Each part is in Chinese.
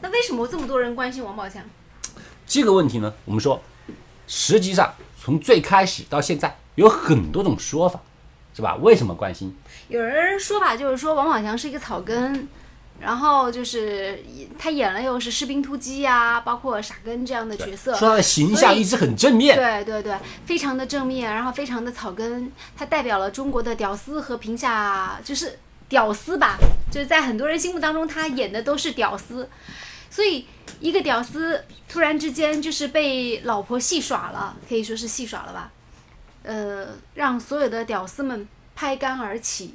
那为什么这么多人关心王宝强？这个问题呢，我们说，实际上从最开始到现在有很多种说法，是吧？为什么关心？有人说法就是说王宝强是一个草根，然后就是他演了又是士兵突击呀、包括傻根这样的角色，说他的形象一直很正面，对对对，非常的正面，然后非常的草根，他代表了中国的屌丝和贫下，就是屌丝吧，就是在很多人心目当中，他演的都是屌丝，所以一个屌丝突然之间就是被老婆戏耍了，可以说是戏耍了吧，呃，让所有的屌丝们拍杆而起，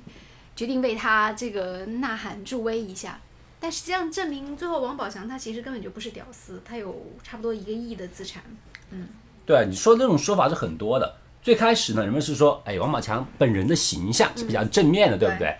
决定为他这个呐喊助威一下。但实际上证明，最后王宝强他其实根本就不是屌丝，他有差不多一个亿的资产。嗯对你说的这种说法是很多的。最开始呢，人们是说，哎，王宝强本人的形象是比较正面的，对不对？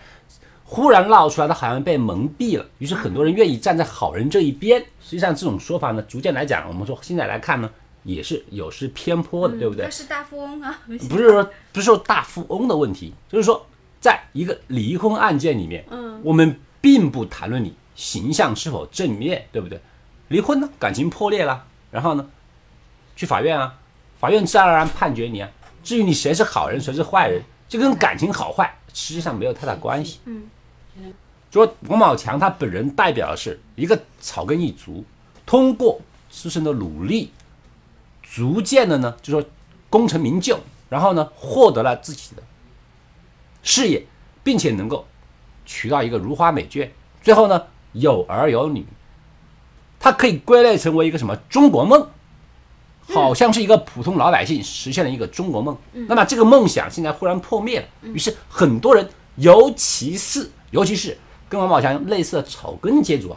忽然闹出来，他好像被蒙蔽了，于是很多人愿意站在好人这一边。实际上，这种说法呢，逐渐来讲，我们说现在来看呢，也是有失偏颇的，对不对他？是大富翁啊，不是说不是说大富翁的问题，就是说，在一个离婚案件里面，嗯，我们并不谈论你形象是否正面，对不对？离婚呢，感情破裂了，然后呢，去法院啊，法院自然而然判决你啊。至于你谁是好人，谁是坏人，这跟感情好坏实际上没有太大关系。嗯，就说王宝强他本人代表的是一个草根一族，通过自身的努力，逐渐的呢，就说功成名就，然后呢，获得了自己的事业，并且能够娶到一个如花美眷，最后呢，有儿有女，他可以归类成为一个什么中国梦，好像是一个普通老百姓实现了一个中国梦。那么这个梦想现在忽然破灭了，于是很多人，尤其是尤其是跟王宝强类似的草根阶级啊，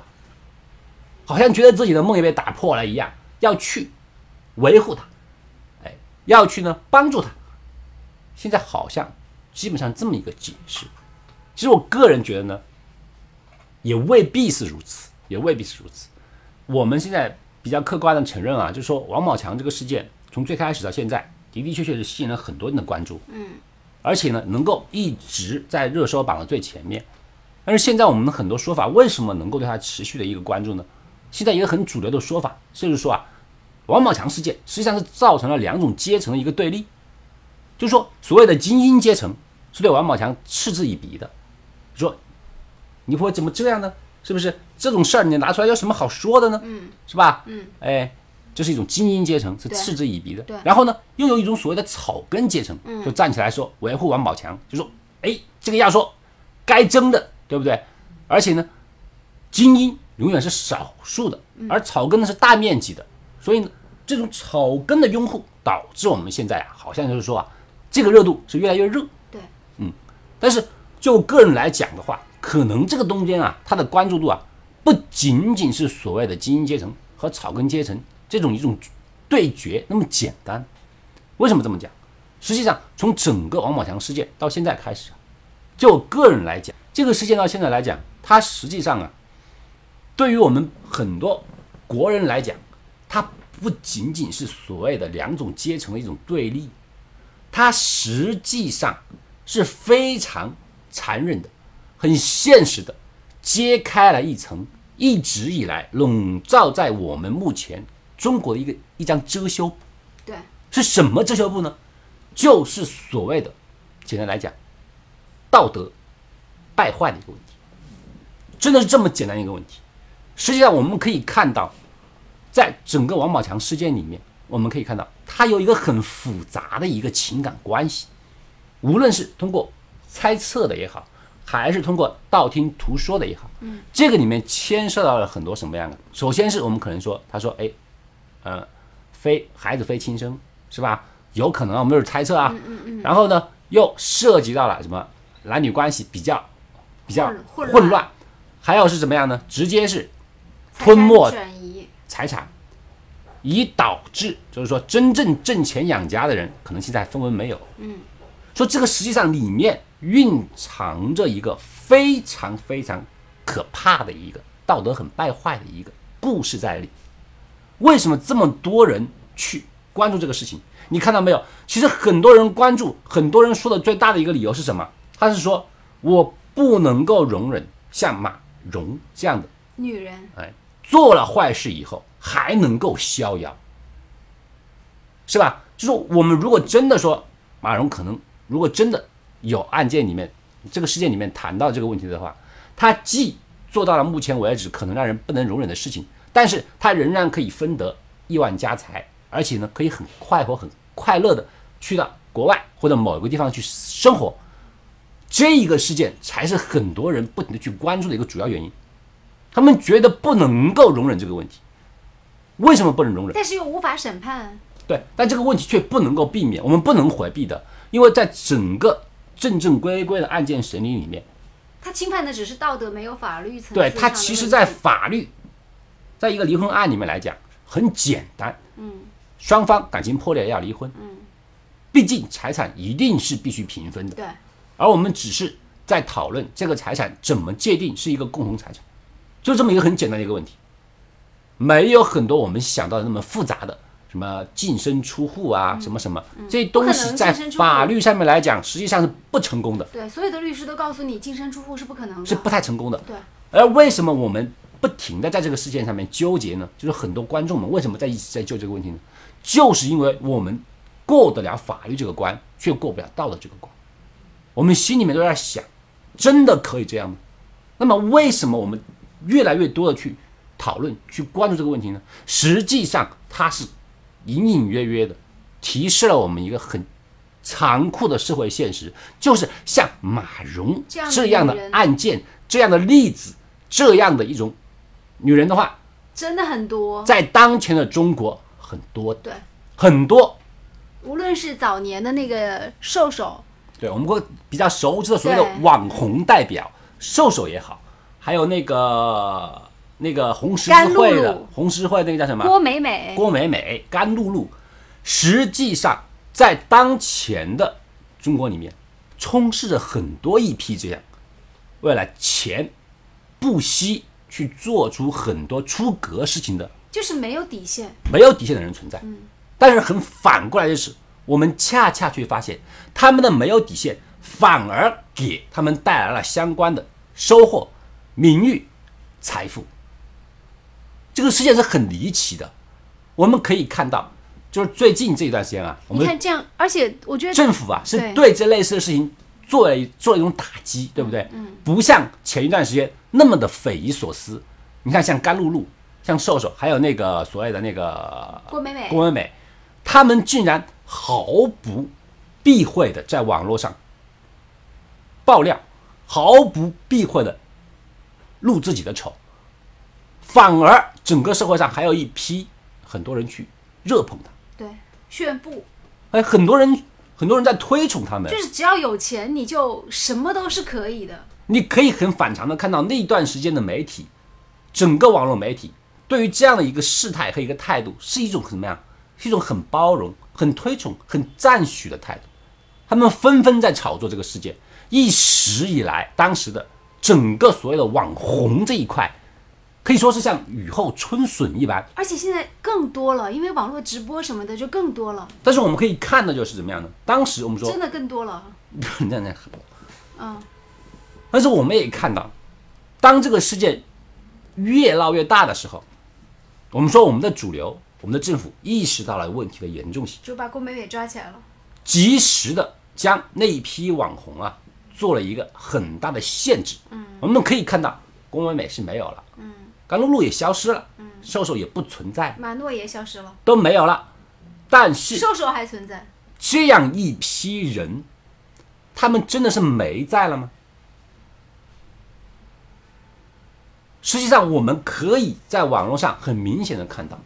好像觉得自己的梦也被打破了一样，要去维护他，哎，要去呢帮助他。现在好像基本上这么一个解释。其实我个人觉得呢，也未必是如此，也未必是如此。我们现在比较客观的承认啊，就是说王宝强这个事件从最开始到现在，的的确确是吸引了很多人的关注，嗯，而且呢，能够一直在热搜榜的最前面。但是现在我们的很多说法，为什么能够对他持续的一个关注呢？现在一个很主流的说法，甚至说啊，王宝强事件实际上是造成了两种阶层的一个对立，就是说所谓的精英阶层是对王宝强嗤之以鼻的，说你会怎么这样呢？是不是这种事儿你拿出来有什么好说的呢？嗯，是吧？嗯，哎，这是一种精英阶层，是嗤之以鼻的。对然后呢，又有一种所谓的草根阶层，嗯就站起来说维护王宝强，就说哎，这个要说该争的，对不对？而且呢，精英永远是少数的，嗯而草根呢是大面积的，所以呢，这种草根的拥护导致我们现在啊，好像就是说啊，这个热度是越来越热。对，嗯但是就个人来讲的话，可能这个中间啊，它的关注度啊，不仅仅是所谓的精英阶层和草根阶层这种一种对决那么简单。为什么这么讲？实际上，从整个王宝强事件到现在开始啊，就我个人来讲，这个事件到现在来讲，它实际上啊，对于我们很多国人来讲，它不仅仅是所谓的两种阶层的一种对立，它实际上是非常残忍的、很现实的，揭开了一层一直以来笼罩在我们目前中国的一个一张遮羞布。对，是什么遮羞布呢？就是所谓的，简单来讲，道德败坏的一个问题，真的是这么简单一个问题。实际上，我们可以看到，在整个王宝强事件里面，我们可以看到，他有一个很复杂的一个情感关系，无论是通过猜测的也好，还是通过道听途说的也好，嗯，这个里面牵涉到了很多什么样的？首先是我们可能说，他说，哎，呃，非孩子非亲生，是吧？有可能啊，我们就是猜测啊。然后呢，又涉及到了什么男女关系比较比较混乱，还有是怎么样呢？直接是吞没转移，财产，以导致就是说真正挣钱养家的人可能现在分文没有。嗯，说这个实际上里面蕴藏着一个非常非常可怕的一个道德很败坏的一个故事在里。为什么这么多人去关注这个事情？你看到没有？其实很多人关注，很多人说的最大的一个理由是什么？他是说我不能够容忍像马蓉这样的女人，哎做了坏事以后还能够逍遥，是吧？就是我们如果真的说马蓉可能如果真的有案件里面这个事件里面谈到这个问题的话，他既做到了目前为止可能让人不能容忍的事情，但是他仍然可以分得亿万家财，而且呢可以很快活、很快乐的去到国外或者某一个地方去生活。这一个事件才是很多人不停的去关注的一个主要原因，他们觉得不能够容忍这个问题，为什么不能容忍？但是又无法审判。对，但这个问题却不能够避免，我们不能回避的，因为在整个正正规规的案件审理里面，他侵犯的只是道德，没有法律层次对他其实，在法律，在一个离婚案里面来讲很简单，嗯，双方感情破裂要离婚，嗯，毕竟财产一定是必须平分的，对而我们只是在讨论这个财产怎么界定是一个共同财产，就这么一个很简单的一个问题，没有很多我们想到的那么复杂的，什么净身出户啊，什么什么这些东西在法律上面来讲，实际上是不成功的，对，所有的律师都告诉你净身出户是不可能的，是不太成功的。对，而为什么我们不停的在这个事件上面纠结呢？就是很多观众们为什么在一直在就这个问题呢？就是因为我们过得了法律这个关，却过不了道德这个关。我们心里面都在想，真的可以这样吗？那么为什么我们越来越多的去讨论、去关注这个问题呢？实际上，它是隐隐约约的提示了我们一个很残酷的社会现实，就是像马蓉这样的案件、这样的例子、这样的一种女人的话，真的很多。在当前的中国很多对，很多。无论是早年的那个瘦手，对，我们会比较熟知的所谓的网红代表，瘦瘦也好，还有那个那个红十字会的露红十字会那个叫什么？郭美美，郭美美、甘露露，实际上在当前的中国里面，充斥着很多一批这样为了钱不惜去做出很多出格事情的就是没有底线。没有底线的人存在。但是很反过来就是，我们恰恰却发现，他们的没有底线，反而给他们带来了相关的收获、名誉、财富。这个世界是很离奇的。我们可以看到，就是最近这一段时间啊，我们你看这样，而且我觉得政府啊是对对这类似的事情做了一做了一种打击，对不对？嗯，不像前一段时间那么的匪夷所思。你看，像甘露露、像瘦瘦，还有那个所谓的那个郭美美郭美美，他们竟然毫不避讳的在网络上爆料，毫不避讳的露自己的丑，反而整个社会上还有一批很多人去热捧他，对炫富，哎，很多人很多人在推崇他们就。是只要有钱，你就什么都是可以的。你可以很反常的看到那段时间的媒体，整个网络媒体对于这样的一个事态和一个态度，是一种什么样？是一种很包容、很推崇、很赞许的态度。他们纷纷在炒作这个事件。一时以来，当时的整个所谓的网红这一块，可以说是像雨后春笋一般。而且现在更多了，因为网络直播什么的就更多了，但是我们可以看到就是怎么样呢？当时我们说真的更多了。你这样很多，嗯，但是我们也看到，当这个事件越闹越大的时候，我们说我们的主流、我们的政府意识到了问题的严重性，就把郭美美抓起来了。及时的将那一批网红啊做了一个很大的限制。嗯，我们可以看到，郭美美是没有了，嗯，甘露露也消失了，嗯，瘦瘦也不存在，马诺也消失了，都没有了。但是瘦瘦还存在。这样一批人，他们真的是没在了吗？实际上，我们可以在网络上很明显的看到，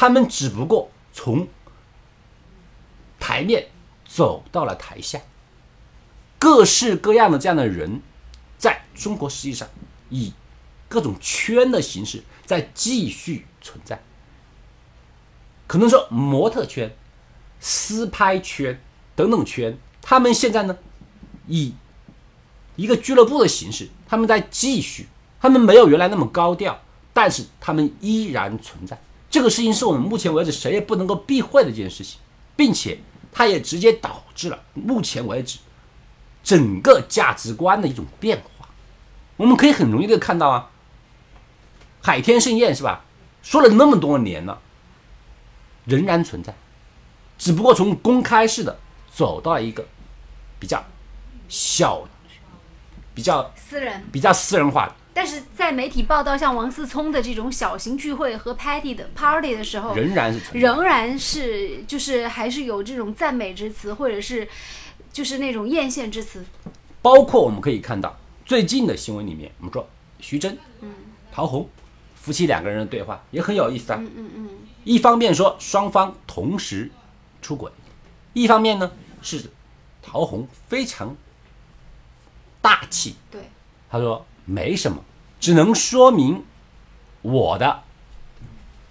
他们只不过从台面走到了台下，各式各样的这样的人，在中国实际上以各种圈的形式在继续存在。可能说模特圈、私拍圈等等圈，他们现在呢，以一个俱乐部的形式，他们在继续，他们没有原来那么高调，但是他们依然存在。这个事情是我们目前为止谁也不能够避讳的一件事情，并且它也直接导致了目前为止整个价值观的一种变化。我们可以很容易的看到啊，海天盛宴是吧？说了那么多年了，仍然存在，只不过从公开式的走到一个比较小、比较私人。比较私人化的，但是在媒体报道像王思聪的这种小型聚会和 party 的 party 的时候，仍然是。仍然是就是还是有这种赞美之词，或者是就是那种艳羡之词。包括我们可以看到最近的新闻里面，我们说徐峥、嗯陶虹夫妻两个人的对话也很有意思啊。嗯嗯嗯，一方面说双方同时出轨，一方面呢是陶虹非常大气，对，他说没什么，只能说明我的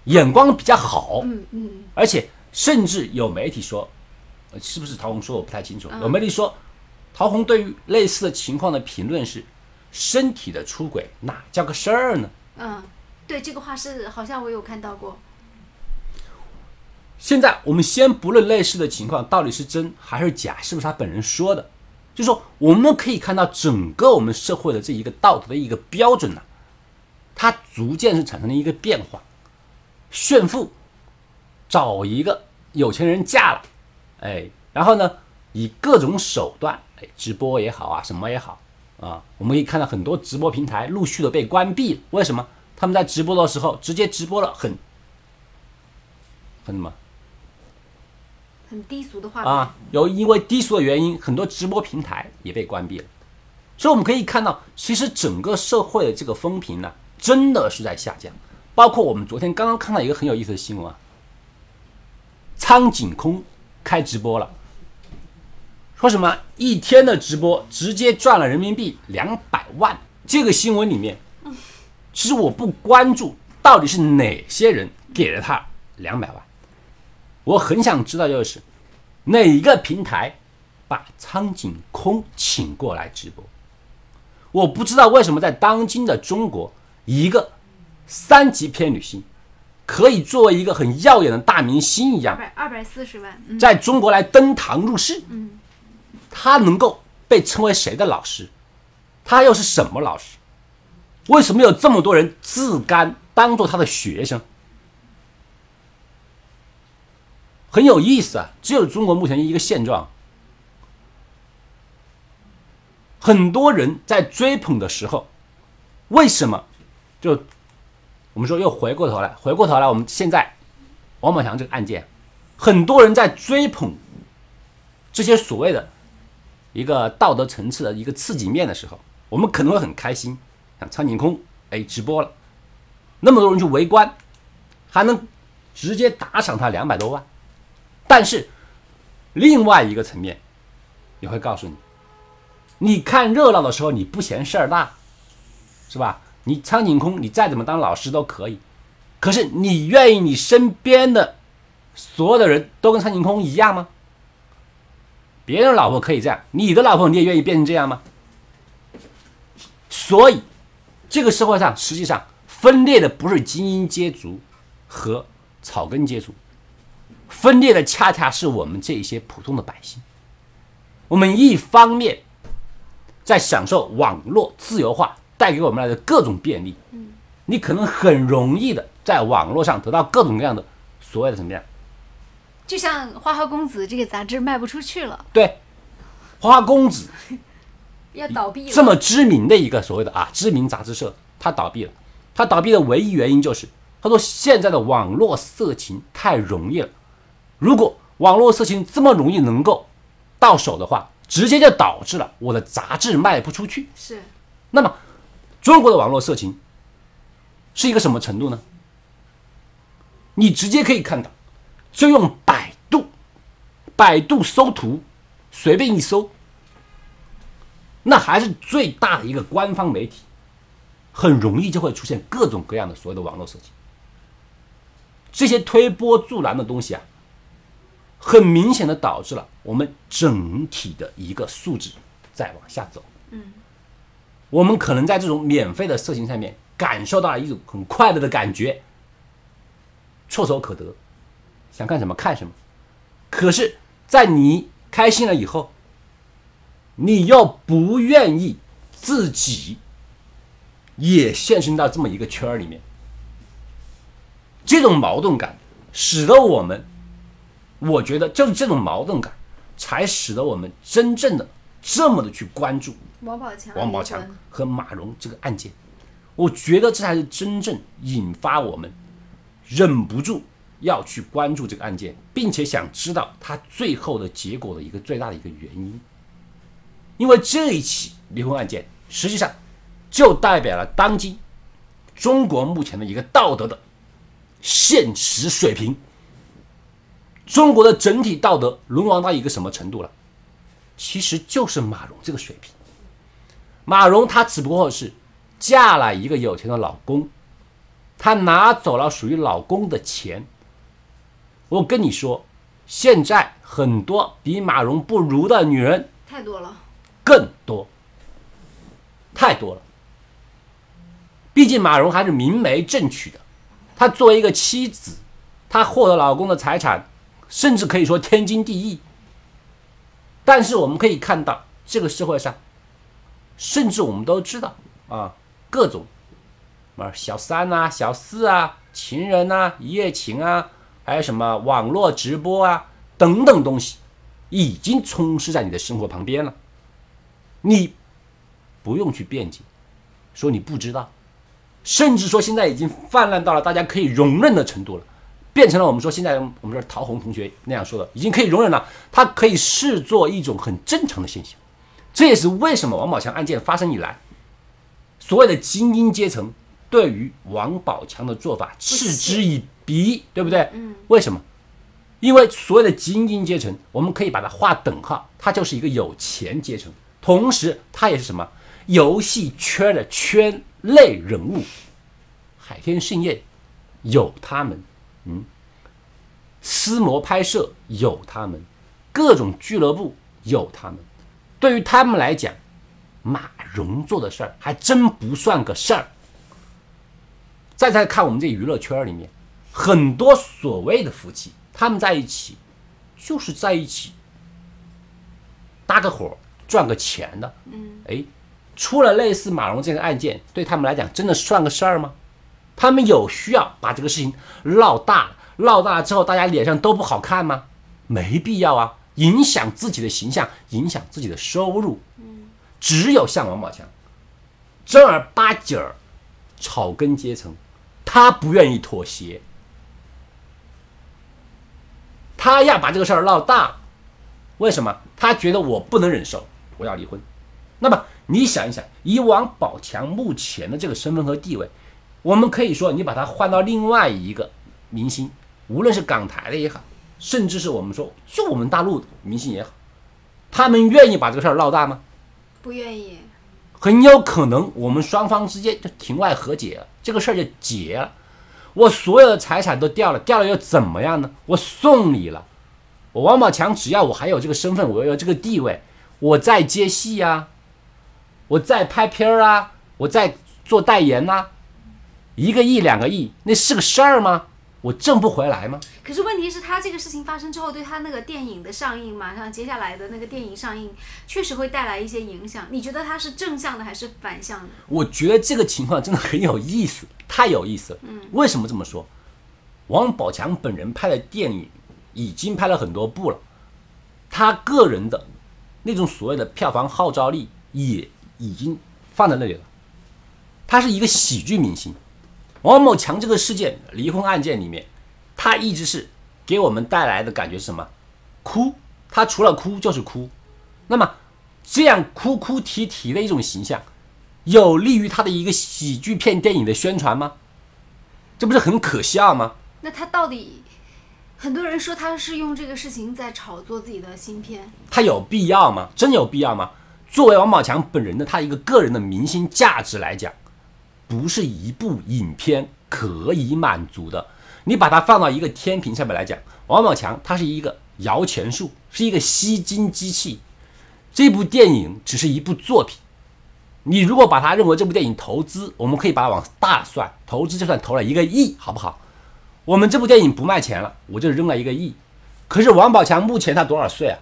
眼光比较好，嗯嗯，而且甚至有媒体说，呃是不是陶虹说我不太清楚，有媒体说陶虹对于类似的情况的评论是，身体的出轨哪叫个事儿呢？嗯，对，这个话是好像我有看到过。现在我们先不论类似的情况到底是真还是假，是不是他本人说的，就说我们可以看到整个我们社会的这一个道德的一个标准呢、它逐渐是产生了一个变化。炫富，找一个有钱人嫁了，哎，然后呢，以各种手段，哎，直播也好啊，什么也好啊，我们可以看到很多直播平台陆续的被关闭了。为什么？他们在直播的时候直接直播了很很什么？很低俗的画面。啊，有因为低俗的原因，很多直播平台也被关闭了。所以我们可以看到，其实整个社会的这个风评呢，真的是在下降。包括我们昨天刚刚看到一个很有意思的新闻啊，苍井空开直播了，说什么一天的直播直接赚了人民币两百万。这个新闻里面，其实我不关注到底是哪些人给了他两百万，我很想知道就是哪一个平台把苍井空请过来直播。我不知道为什么在当今的中国，一个三级片女星可以作为一个很耀眼的大明星一样，二百二百四十万，嗯，在中国来登堂入室。她能够被称为谁的老师？她又是什么老师？为什么有这么多人自甘当做她的学生？很有意思啊！只有中国目前一个现状，很多人在追捧的时候，为什么？就我们说又回过头来，回过头来，我们现在王宝强这个案件，很多人在追捧这些所谓的一个道德层次的一个刺激面的时候，我们可能会很开心，像苍井空哎直播了，那么多人去围观，还能直接打赏他两百多万，但是另外一个层面也会告诉你，你看热闹的时候你不嫌事儿大，是吧？你苍井空你再怎么当老师都可以，可是你愿意你身边的所有的人都跟苍井空一样吗？别人老婆可以这样，你的老婆你也愿意变成这样吗？所以，这个社会上实际上分裂的不是精英阶族和草根阶族，分裂的恰恰是我们这一些普通的百姓。我们一方面在享受网络自由化带给我们来的各种便利，你可能很容易的在网络上得到各种各样的所谓的怎么样？就像《花花公子》这个杂志卖不出去了，对，花花公子 要倒闭了。这么知名的一个所谓的啊知名杂志社，它倒闭了。它倒闭的唯一原因就是，他说现在的网络色情太容易了。如果网络色情这么容易能够到手的话，直接就导致了我的杂志卖不出去。是那么，中国的网络色情是一个什么程度呢？你直接可以看到，就用百度，百度搜图，随便一搜，那还是最大的一个官方媒体，很容易就会出现各种各样的所谓的网络色情。这些推波助澜的东西啊，很明显的导致了我们整体的一个素质在往下走。嗯我们可能在这种免费的色情上面感受到了一种很快乐的感觉，唾手可得，想看什么看什么。可是，在你开心了以后，你又不愿意自己也现身到这么一个圈儿里面，这种矛盾感，使得我们，我觉得就是这种矛盾感，才使得我们真正的这么的去关注王宝强，王宝强和马蓉这个案件。我觉得这才是真正引发我们忍不住要去关注这个案件，并且想知道他最后的结果的一个最大的一个原因。因为这一起离婚案件，实际上就代表了当今中国目前的一个道德的现实水平。中国的整体道德沦亡到一个什么程度了？其实就是马蓉这个水平。马蓉她只不过是嫁了一个有钱的老公，她拿走了属于老公的钱。我跟你说，现在很多比马蓉不如的女人太多了。更多，太多了。毕竟马蓉还是明媒正娶的，她作为一个妻子，她获得老公的财产，甚至可以说天经地义。但是我们可以看到，这个社会上，甚至我们都知道啊，各种啊小三啊、小四啊、情人啊、一夜情啊，还有什么网络直播啊等等东西，已经充斥在你的生活旁边了。你不用去辩解，说你不知道，甚至说现在已经泛滥到了大家可以容忍的程度了，变成了我们说现在我们说陶虹同学那样说的，已经可以容忍了，它可以视作一种很正常的现象。这也是为什么王宝强案件发生以来，所谓的精英阶层对于王宝强的做法嗤之以鼻，对不对？嗯。为什么？因为所谓的精英阶层，我们可以把它划等号，它就是一个有钱阶层。同时，它也是什么游戏圈的圈内人物，海天盛宴有他们，嗯，私模拍摄有他们，各种俱乐部有他们。对于他们来讲，马蓉做的事儿还真不算个事儿。再再看我们这娱乐圈里面，很多所谓的夫妻，他们在一起就是在一起搭个伙。赚个钱的，嗯，哎，出了类似马蓉这个案件，对他们来讲真的算个事儿吗？他们有需要把这个事情闹大，闹大了之后大家脸上都不好看吗？没必要啊，影响自己的形象，影响自己的收入。只有像王宝强正儿八经儿草根阶层，他不愿意妥协，他要把这个事儿闹大，为什么？他觉得我不能忍受。我要离婚，那么你想一想，以王宝强目前的这个身份和地位，我们可以说，你把他换到另外一个明星，无论是港台的也好，甚至是我们说就我们大陆的明星也好，他们愿意把这个事儿闹大吗？不愿意。很有可能我们双方之间就庭外和解了，这个事儿就结了。我所有的财产都掉了，掉了又怎么样呢？我送你了。我王宝强只要我还有这个身份，我有这个地位。我在接戏呀，我在拍片儿啊，我在做代言呐，一个亿两个亿，那是个事儿吗？我挣不回来吗？可是问题是，他这个事情发生之后，对他那个电影的上映，马上接下来的那个电影上映，确实会带来一些影响。你觉得他是正向的还是反向的？我觉得这个情况真的很有意思，太有意思了。嗯，为什么这么说？王宝强本人拍的电影已经拍了很多部了，他个人的。那种所谓的票房号召力也已经放在那里了。他是一个喜剧明星，王宝强这个事件离婚案件里面，他一直是给我们带来的感觉是什么？哭，他除了哭就是哭。那么这样哭哭啼啼的一种形象，有利于他的一个喜剧片电影的宣传吗？这不是很可笑吗？那他到底？很多人说他是用这个事情在炒作自己的新片，他有必要吗？真有必要吗？作为王宝强本人的他一个个人的明星价值来讲，不是一部影片可以满足的。你把它放到一个天平上面来讲，王宝强他是一个摇钱树，是一个吸金机器。这部电影只是一部作品，你如果把它认为这部电影投资，我们可以把它往大算，投资就算投了一个亿，好不好？我们这部电影不卖钱了，我就扔了一个亿。可是王宝强目前他多少岁啊？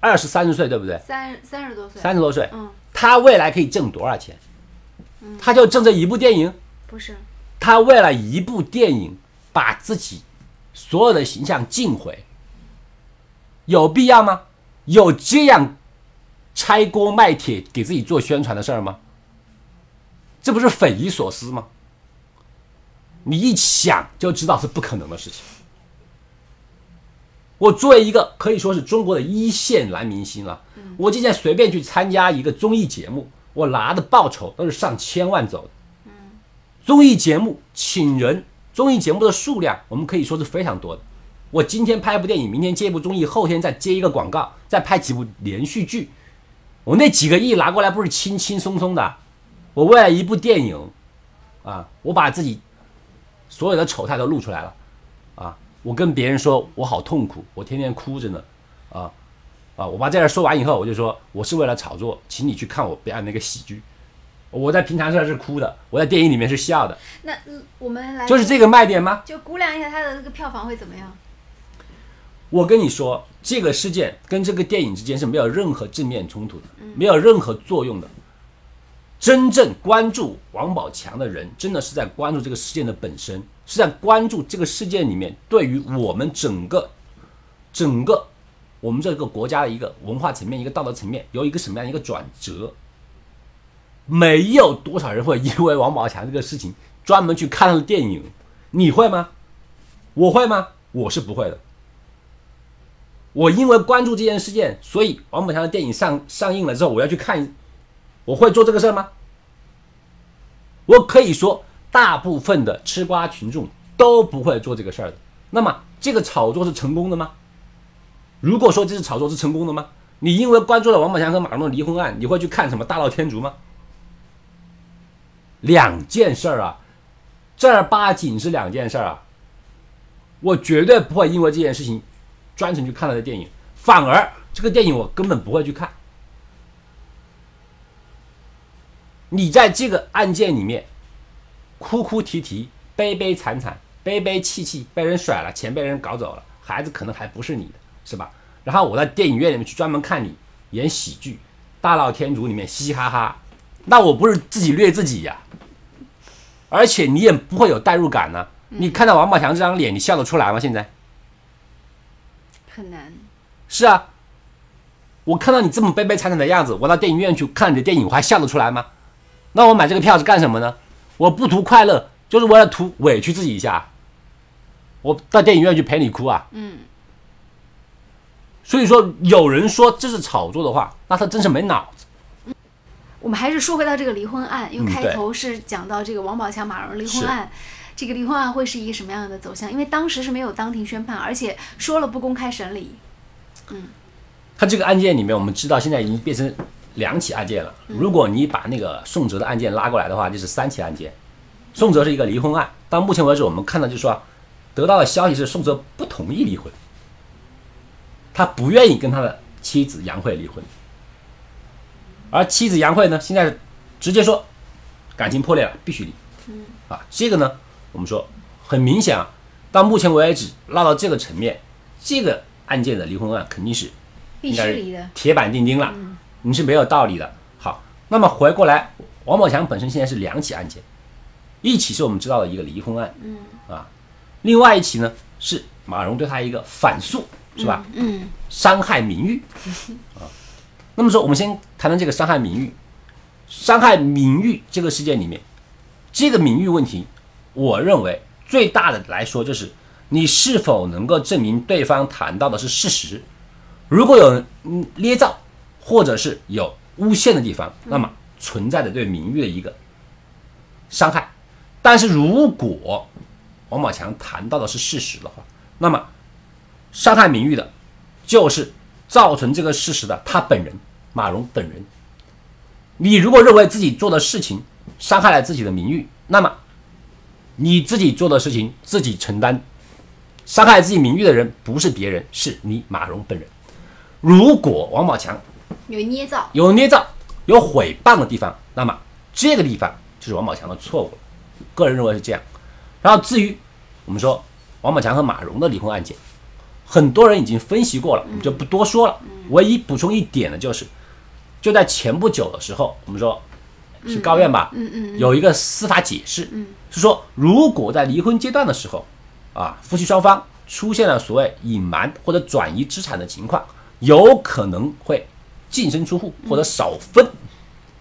二十三十岁，对不对？三三十多岁。三十多岁。嗯。他未来可以挣多少钱？嗯。他就挣这一部电影？不是。他为了一部电影把自己所有的形象尽毁，有必要吗？有这样拆锅卖铁给自己做宣传的事儿吗？这不是匪夷所思吗？你一想就知道是不可能的事情。我作为一个可以说是中国的一线男明星了，我今天随便去参加一个综艺节目，我拿的报酬都是上千万走的。综艺节目请人，综艺节目的数量我们可以说是非常多的。我今天拍一部电影，明天接一部综艺，后天再接一个广告，再拍几部连续剧，我那几个亿拿过来不是轻轻松松的。我为了一部电影，啊，我把自己所有的丑态都露出来了，啊，我跟别人说我好痛苦，我天天哭着呢，啊，啊，我把这事说完以后，我就说我是为了炒作，请你去看我表演那个喜剧。我在平常上是哭的，我在电影里面是笑的，那嗯我们来就是这个卖点吗？就估量一下它的这个票房会怎么样？我跟你说，这个事件跟这个电影之间是没有任何正面冲突的，没有任何作用的。真正关注王宝强的人，真的是在关注这个事件的本身，是在关注这个事件里面对于我们整个、整个我们这个国家的一个文化层面、一个道德层面有一个什么样一个转折。没有多少人会因为王宝强这个事情专门去看他的电影，你会吗？我会吗？我是不会的。我因为关注这件事件，所以王宝强的电影上上映了之后，我要去看，我会做这个事儿吗？我可以说，大部分的吃瓜群众都不会做这个事儿的。那么，这个炒作是成功的吗？如果说这次炒作是成功的吗？你因为关注了王宝强和马蓉的离婚案，你会去看什么大闹天竺吗？两件事儿啊，正儿八经是两件事儿啊。我绝对不会因为这件事情专程去看他的电影，反而这个电影我根本不会去看。你在这个案件里面哭哭啼啼、悲悲惨惨、悲悲戚戚，被人甩了，钱被人搞走了，孩子可能还不是你的，是吧？然后我在电影院里面去专门看你演喜剧《大闹天竺》里面嘻嘻哈哈，那我不是自己虐自己呀？而且你也不会有代入感呢。你看到王宝强这张脸，你笑得出来吗？现在很难。是啊，我看到你这么悲悲惨惨的样子，我到电影院去看你的电影，我还笑得出来吗？那我买这个票是干什么呢？我不图快乐，就是为了图委屈自己一下。我到电影院去陪你哭啊。嗯。所以说，有人说这是炒作的话，那他真是没脑子。我们还是说回到这个离婚案，因为开头是讲到这个王宝强、马蓉离婚案，这个离婚案会是一个什么样的走向？因为当时是没有当庭宣判，而且说了不公开审理。嗯他这个案件里面，我们知道现在已经变成两起案件了。如果你把那个宋哲的案件拉过来的话，就是三起案件。宋哲是一个离婚案，到目前为止，我们看到就是说，得到的消息是宋哲不同意离婚，他不愿意跟他的妻子杨慧离婚，而妻子杨慧呢，现在直接说感情破裂了，必须离。啊，这个呢，我们说很明显啊，到目前为止落到这个层面，这个案件的离婚案肯定是必须离的。铁板钉钉了，你是没有道理的。好，那么回过来，王宝强本身现在是两起案件，一起是我们知道的一个离婚案，嗯啊，另外一起呢是马蓉对他一个反诉，是吧？嗯，伤害名誉 啊。那么说，我们先谈谈这个伤害名誉。伤害名誉这个事件里面，这个名誉问题，我认为最大的来说就是你是否能够证明对方谈到的是事实。如果有嗯捏造或者是有诬陷的地方，那么存在着对名誉的一个伤害。但是如果王宝强谈到的是事实的话，那么伤害名誉的，就是造成这个事实的他本人马蓉本人。你如果认为自己做的事情伤害了自己的名誉，那么你自己做的事情自己承担。伤害自己名誉的人不是别人，是你马蓉本人。如果王宝强有捏造。有捏造、有诽谤的地方，那么这个地方就是王宝强的错误了。个人认为是这样。然后至于我们说王宝强和马蓉的离婚案件，很多人已经分析过了，我们就不多说了。唯一补充一点的就是，就在前不久的时候，我们说是高院吧？嗯嗯有一个司法解释，嗯是说如果在离婚阶段的时候，啊，夫妻双方出现了所谓隐瞒或者转移资产的情况，有可能会净身出户或者少分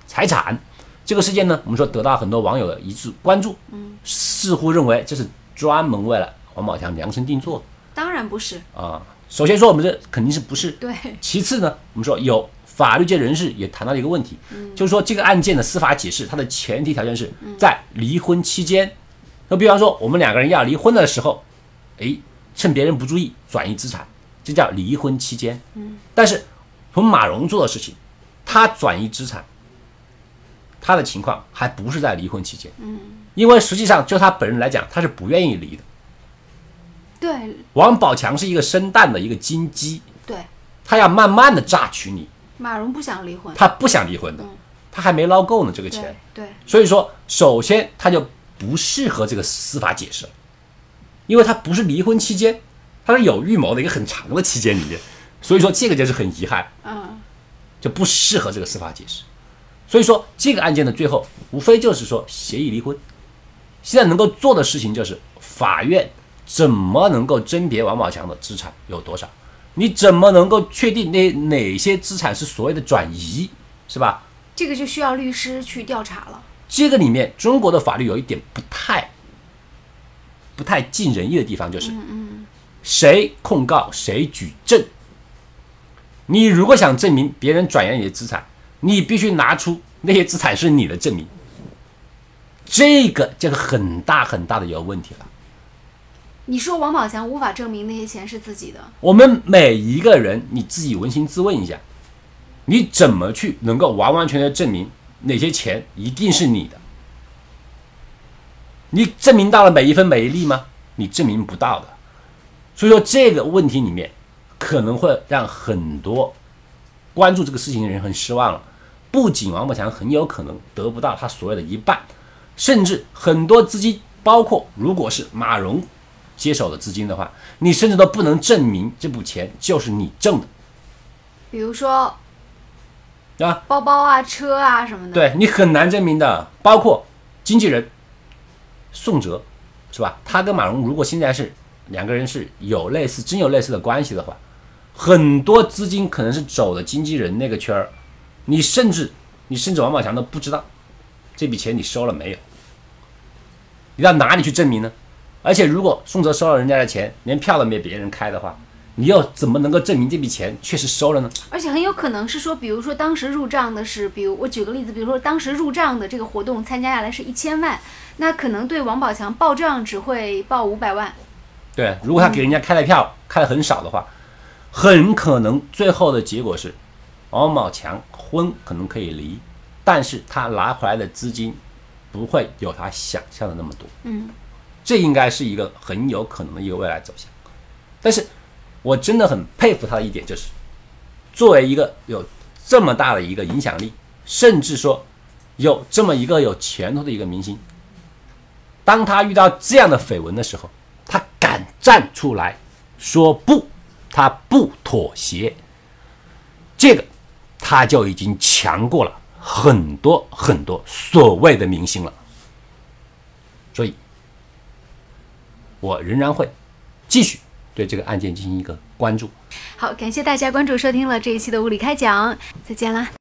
财产。这个事件呢，我们说得到很多网友的一致关注，嗯，似乎认为这是专门为了王宝强量身定做当然不是，啊。首先说，我们这肯定是不是对，其次呢，我们说有法律界人士也谈到了一个问题，就是说这个案件的司法解释，它的前提条件是在离婚期间。那比方说，我们两个人要离婚的时候，哎，趁别人不注意转移资产，这叫离婚期间。嗯，但是从马蓉做的事情，他转移资产，他的情况还不是在离婚期间。嗯，因为实际上就他本人来讲，他是不愿意离的。对。王宝强是一个生蛋的一个金鸡，对，他要慢慢的榨取你。马蓉不想离婚，他不想离婚的，他还没捞够呢这个钱。对，对，所以说首先他就不适合这个司法解释，因为他不是离婚期间，他是有预谋的一个很长的期间里面，所以说这个就是很遗憾，嗯，就不适合这个司法解释。所以说这个案件的最后无非就是说协议离婚，现在能够做的事情就是法院怎么能够甄别王宝强的资产有多少，你怎么能够确定那哪些资产是所谓的转移，是吧？这个就需要律师去调查了。这个里面中国的法律有一点不太不太尽人意的地方，就是谁控告谁举证。你如果想证明别人转移你的资产，你必须拿出那些资产是你的证明。这个这个很大很大的一个问题了。你说王宝强无法证明那些钱是自己的，我们每一个人，你自己扪心自问一下，你怎么去能够完完全全证明哪些钱一定是你的？你证明到了每一分每一粒吗？你证明不到的。所以说这个问题里面，可能会让很多关注这个事情的人很失望了。不仅王宝强很有可能得不到他所谓的一半，甚至很多资金，包括如果是马蓉接手的资金的话，你甚至都不能证明这笔钱就是你挣的，比如说啊？包包啊、车啊什么的。，对你很难证明的。包括经纪人宋哲，是吧？他跟马蓉如果现在是两个人是有类似真有类似的关系的话，很多资金可能是走的经纪人那个圈儿，你甚至你甚至王宝强都不知道这笔钱你收了没有，你到哪里去证明呢？而且如果宋哲收了人家的钱，连票都没别人开的话，你又怎么能够证明这笔钱确实收了呢？而且很有可能是说，比如说当时入账的是，比如我举个例子，比如说当时入账的这个活动参加下来是一千万，那可能对王宝强报账只会报五百万。对，如果他给人家开的票开的很少的话，很可能最后的结果是，王宝强婚可能可以离，但是他拿回来的资金不会有他想象的那么多。嗯，这应该是一个很有可能的一个未来走向。但是我真的很佩服他的一点就是，作为一个有这么大的一个影响力，甚至说有这么一个有前途的一个明星，当他遇到这样的绯闻的时候，他敢站出来说不，他不妥协，这个他就已经强过了很多很多所谓的明星了。所以，我仍然会继续对这个案件进行一个关注。好，感谢大家关注收听了这一期的物理开讲，再见啦。